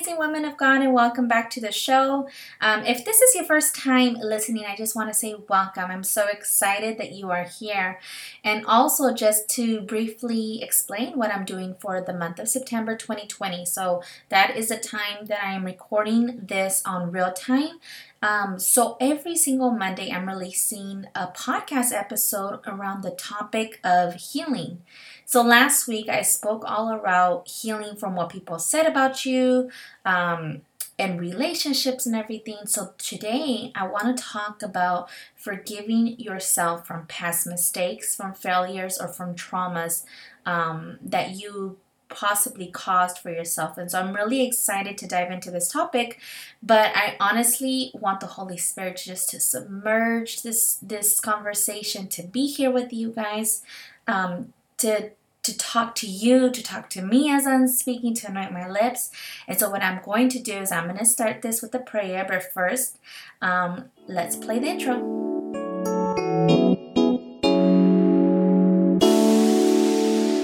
amazing woman of God, and welcome back to the show. Um, if this is your first time listening, I just want to say welcome. I'm so excited that you are here. And also, just to briefly explain what I'm doing for the month of September 2020. So, that is the time that I am recording this on real time. Um, so every single Monday, I'm releasing a podcast episode around the topic of healing. So last week, I spoke all about healing from what people said about you. Um, and relationships and everything. So, today I want to talk about forgiving yourself from past mistakes, from failures, or from traumas um, that you possibly caused for yourself. And so I'm really excited to dive into this topic, but I honestly want the Holy Spirit just to submerge this this conversation, to be here with you guys, um, to to talk to you, to talk to me as I'm speaking, to anoint my lips. And so, what I'm going to do is I'm going to start this with a prayer, but first, um, let's play the intro.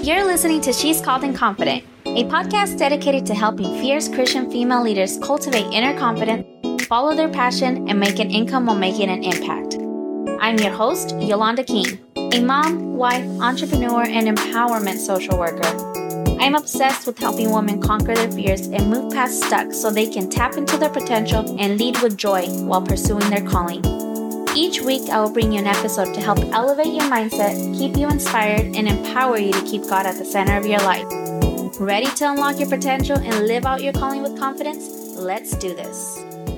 You're listening to She's Called and Confident, a podcast dedicated to helping fierce Christian female leaders cultivate inner confidence, follow their passion, and make an income while making an impact. I'm your host, Yolanda King, a mom, wife, entrepreneur, and empowerment social worker. I'm obsessed with helping women conquer their fears and move past stuck so they can tap into their potential and lead with joy while pursuing their calling. Each week, I will bring you an episode to help elevate your mindset, keep you inspired, and empower you to keep God at the center of your life. Ready to unlock your potential and live out your calling with confidence? Let's do this.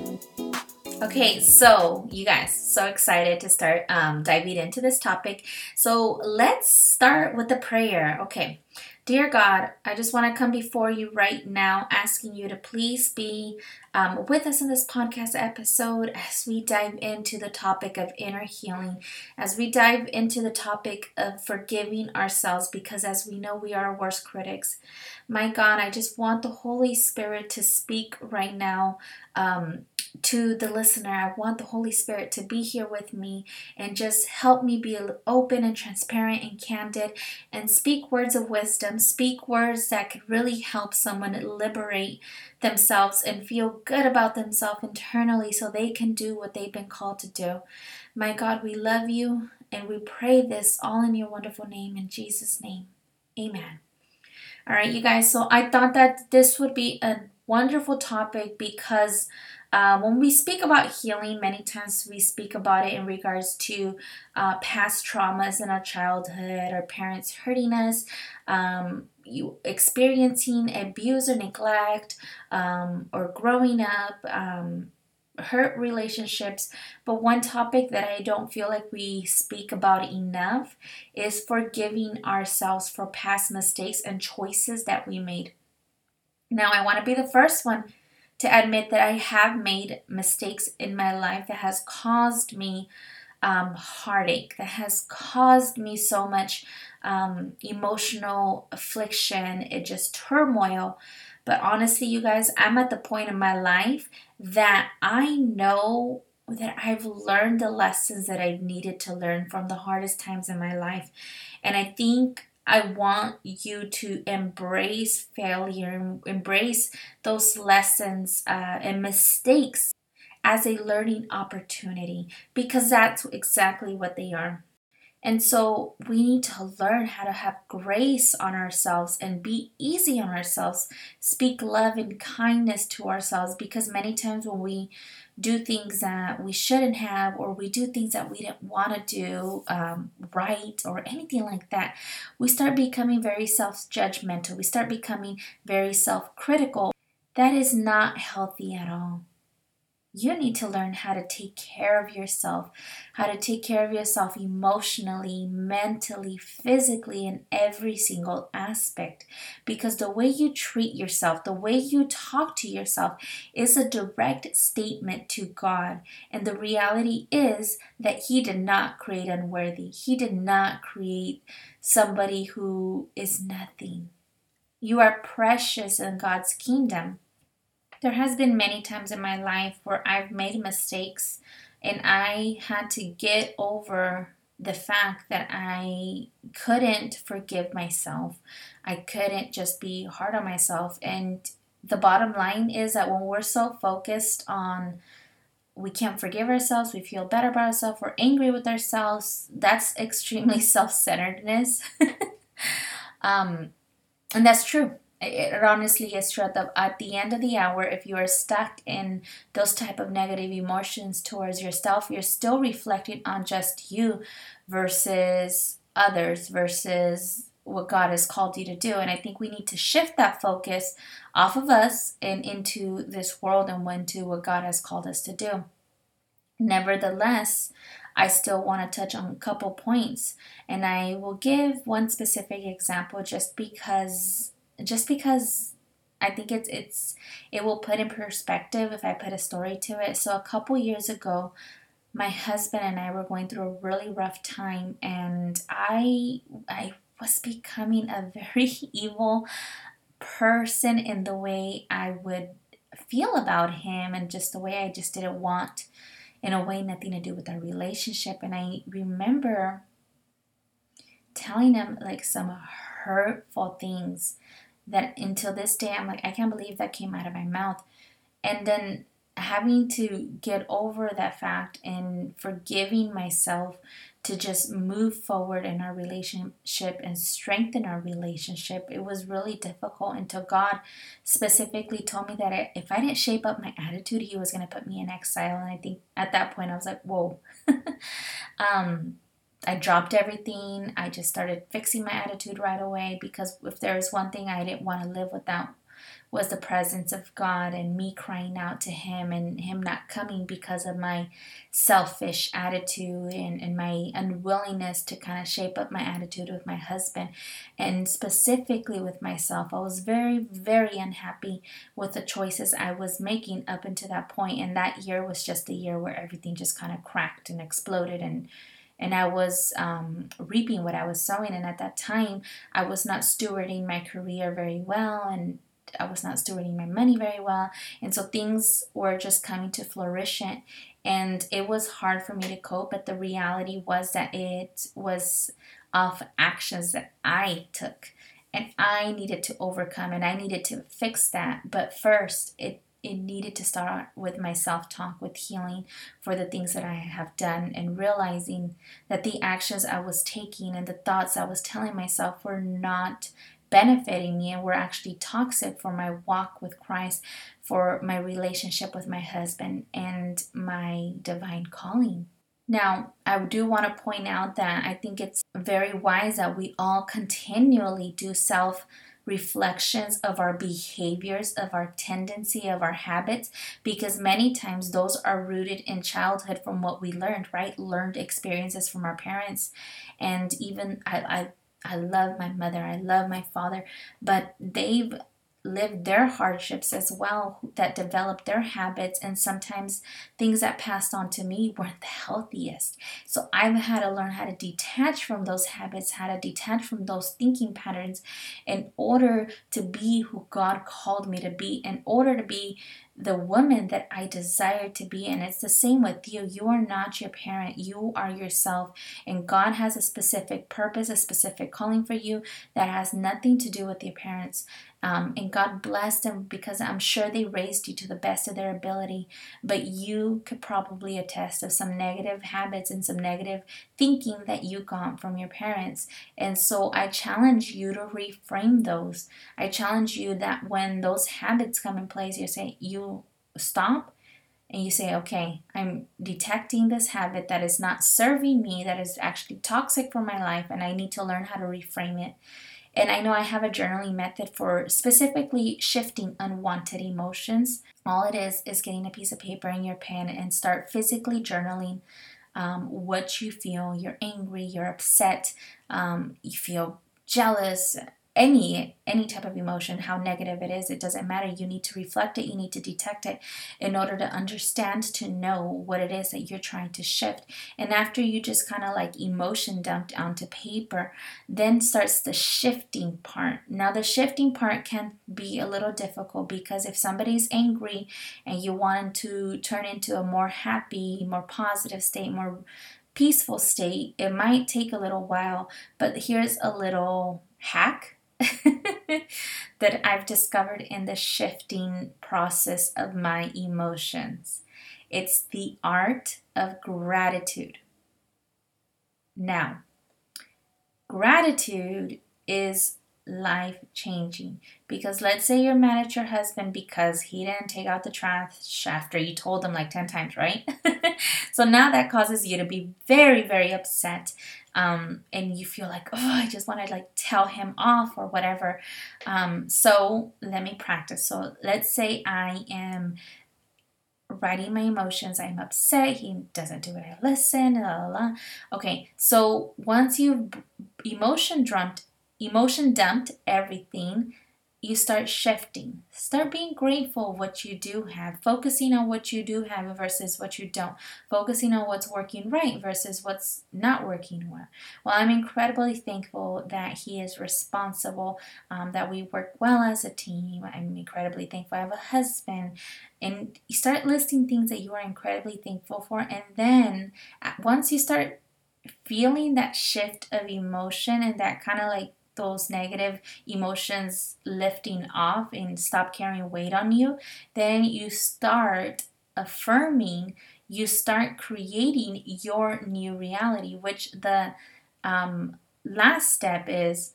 Okay, so you guys, so excited to start um, diving into this topic. So let's start with the prayer. Okay, Dear God, I just want to come before you right now, asking you to please be um, with us in this podcast episode as we dive into the topic of inner healing, as we dive into the topic of forgiving ourselves, because as we know, we are our worst critics. My God, I just want the Holy Spirit to speak right now um, to the listener. I want the Holy Spirit to be here with me and just help me be open and transparent and candid and speak words of wisdom, speak words that could really help someone liberate themselves and feel good about themselves internally so they can do what they've been called to do. My God, we love you and we pray this all in your wonderful name, in Jesus' name. Amen. All right, you guys. So I thought that this would be a wonderful topic because uh, when we speak about healing, many times we speak about it in regards to uh, past traumas in our childhood, our parents hurting us, um, you experiencing abuse or neglect, um, or growing up. Um, hurt relationships but one topic that i don't feel like we speak about enough is forgiving ourselves for past mistakes and choices that we made now i want to be the first one to admit that I have made mistakes in my life that has caused me um, heartache, that has caused me so much um, emotional affliction, it just turmoil. But honestly, you guys, I'm at the point in my life that I know that I've learned the lessons that I've needed to learn from the hardest times in my life. And I think I want you to embrace failure, embrace those lessons uh, and mistakes as a learning opportunity because that's exactly what they are. And so we need to learn how to have grace on ourselves and be easy on ourselves, speak love and kindness to ourselves because many times when we do things that we shouldn't have, or we do things that we didn't want to do um, right, or anything like that, we start becoming very self judgmental. We start becoming very self critical. That is not healthy at all. You need to learn how to take care of yourself, how to take care of yourself emotionally, mentally, physically, in every single aspect. Because the way you treat yourself, the way you talk to yourself, is a direct statement to God. And the reality is that He did not create unworthy, He did not create somebody who is nothing. You are precious in God's kingdom. There has been many times in my life where I've made mistakes and I had to get over the fact that I couldn't forgive myself. I couldn't just be hard on myself and the bottom line is that when we're so focused on we can't forgive ourselves, we feel better about ourselves, we're angry with ourselves, that's extremely self centeredness. um, and that's true. It, honestly is true. At the, at the end of the hour, if you are stuck in those type of negative emotions towards yourself, you're still reflecting on just you versus others versus what God has called you to do. And I think we need to shift that focus off of us and into this world and into what God has called us to do. Nevertheless, I still want to touch on a couple points and I will give one specific example just because just because I think it's it's it will put in perspective if I put a story to it. So a couple years ago, my husband and I were going through a really rough time and I I was becoming a very evil person in the way I would feel about him and just the way I just didn't want in a way nothing to do with our relationship and I remember telling him like some hurtful things that until this day I'm like I can't believe that came out of my mouth and then having to get over that fact and forgiving myself to just move forward in our relationship and strengthen our relationship. It was really difficult until God specifically told me that if I didn't shape up my attitude, He was going to put me in exile. And I think at that point I was like, whoa. um, I dropped everything. I just started fixing my attitude right away because if there was one thing I didn't want to live without was the presence of God and me crying out to Him and Him not coming because of my selfish attitude and, and my unwillingness to kind of shape up my attitude with my husband and specifically with myself. I was very, very unhappy with the choices I was making up until that point, and that year was just a year where everything just kind of cracked and exploded and and I was um, reaping what I was sowing. And at that time, I was not stewarding my career very well, and I was not stewarding my money very well. And so things were just coming to flourishing. And it was hard for me to cope, but the reality was that it was of actions that I took and I needed to overcome and I needed to fix that. But first, it it needed to start with my self talk, with healing for the things that I have done, and realizing that the actions I was taking and the thoughts I was telling myself were not benefiting me and were actually toxic for my walk with Christ, for my relationship with my husband, and my divine calling. Now, I do want to point out that I think it's very wise that we all continually do self reflections of our behaviors, of our tendency, of our habits, because many times those are rooted in childhood from what we learned, right? Learned experiences from our parents. And even I, I I love my mother, I love my father, but they've lived their hardships as well that developed their habits and sometimes things that passed on to me weren't the healthiest so i've had to learn how to detach from those habits how to detach from those thinking patterns in order to be who god called me to be in order to be the woman that I desire to be. And it's the same with you. You are not your parent, you are yourself. And God has a specific purpose, a specific calling for you that has nothing to do with your parents. Um, and God blessed them because I'm sure they raised you to the best of their ability. But you could probably attest of some negative habits and some negative thinking that you got from your parents. And so I challenge you to reframe those. I challenge you that when those habits come in place, you say, you stop and you say, okay, I'm detecting this habit that is not serving me, that is actually toxic for my life, and I need to learn how to reframe it. And I know I have a journaling method for specifically shifting unwanted emotions. All it is is getting a piece of paper and your pen and start physically journaling um, what you feel. You're angry, you're upset, um, you feel jealous, any any type of emotion how negative it is it doesn't matter. You need to reflect it. You need to detect it in order to understand to know what it is that you're trying to shift. And after you just kind of like emotion dumped onto paper then starts the shifting part. Now the shifting part can be a little difficult because if somebody's angry and you want to turn into a more happy more positive state more peaceful state it might take a little while but here's a little hack that I've discovered in the shifting process of my emotions. It's the art of gratitude. Now, gratitude is life changing because let's say you're mad at your husband because he didn't take out the trash after you told him like 10 times right? So now that causes you to be very very upset um, and you feel like oh i just want to like tell him off or whatever. Um, so let me practice. So let's say i am writing my emotions i'm upset he doesn't do what i listen la, la, la. okay so once you've emotion dumped emotion dumped everything, you start shifting. Start being grateful what you do have, focusing on what you do have versus what you don't, focusing on what's working right versus what's not working well. Well, I'm incredibly thankful that he is responsible, um, that we work well as a team. I'm incredibly thankful I have a husband. And you start listing things that you are incredibly thankful for. And then once you start feeling that shift of emotion and that kind of like those negative emotions lifting off and stop carrying weight on you, then you start affirming, you start creating your new reality, which the um, last step is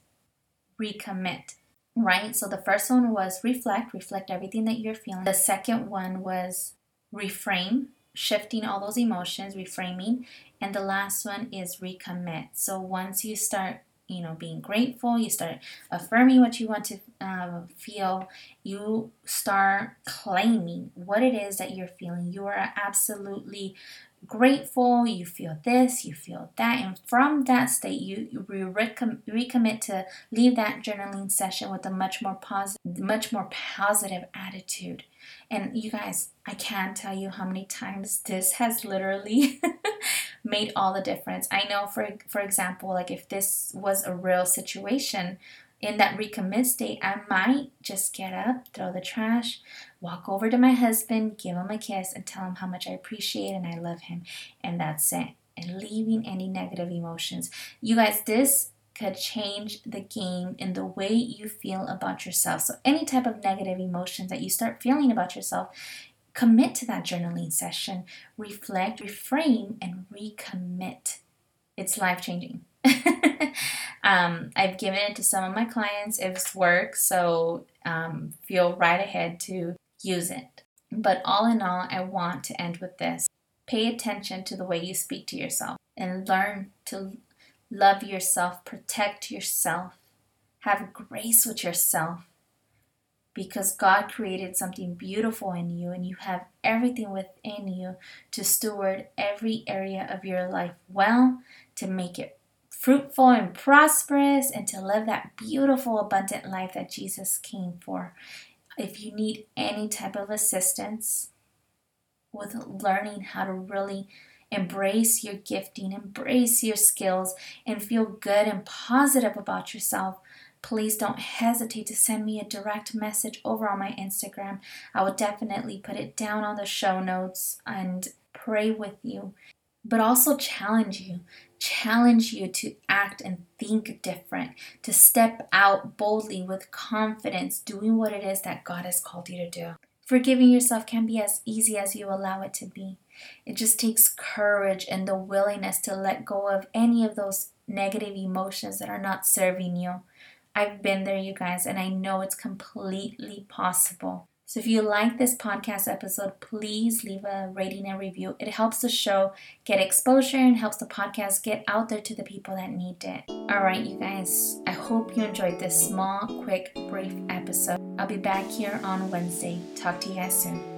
recommit, right? So the first one was reflect, reflect everything that you're feeling. The second one was reframe, shifting all those emotions, reframing. And the last one is recommit. So once you start you know being grateful you start affirming what you want to uh, feel you start claiming what it is that you're feeling. You are absolutely grateful you feel this you feel that and from that state you, you recom- recommit to leave that journaling session with a much more positive much more positive attitude. And you guys i can't tell you how many times this has literally made all the difference. I know for for example, like if this was a real situation in that recommit state, I might just get up, throw the trash, walk over to my husband, give him a kiss, and tell him how much I appreciate and I love him. And that's it. And leaving any negative emotions. You guys, this could change the game in the way you feel about yourself. So, any type of negative emotions that you start feeling about yourself, Commit to that journaling session, reflect, reframe, and recommit. It's life changing. um, I've given it to some of my clients. It's worked, so um, feel right ahead to use it. But all in all, I want to end with this pay attention to the way you speak to yourself and learn to love yourself, protect yourself, have grace with yourself because God created something beautiful in you and you have everything within you to steward every area of your life well, to make it fruitful and prosperous, and to live that beautiful, abundant life that Jesus came for. If you need any type of assistance with learning how to really embrace your gifting, embrace your skills, and feel good and positive about yourself, please don't hesitate to send me a direct message over on my Instagram. I will definitely put it down on the show notes and pray with you, but also challenge you. Challenge you to act and think different, to step out boldly with confidence, doing what it is that God has called you to do. Forgiving yourself can be as easy as you allow it to be. It just takes courage and the willingness to let go of any of those negative emotions that are not serving you. I've been there, you guys, and I know it's completely possible. So if you like this podcast episode, please leave a rating and review. It helps the show get exposure and helps the podcast get out there to the people that need it. All right, you guys, I hope you enjoyed this small, quick, brief episode. I'll be back here on Wednesday. Talk to you guys soon.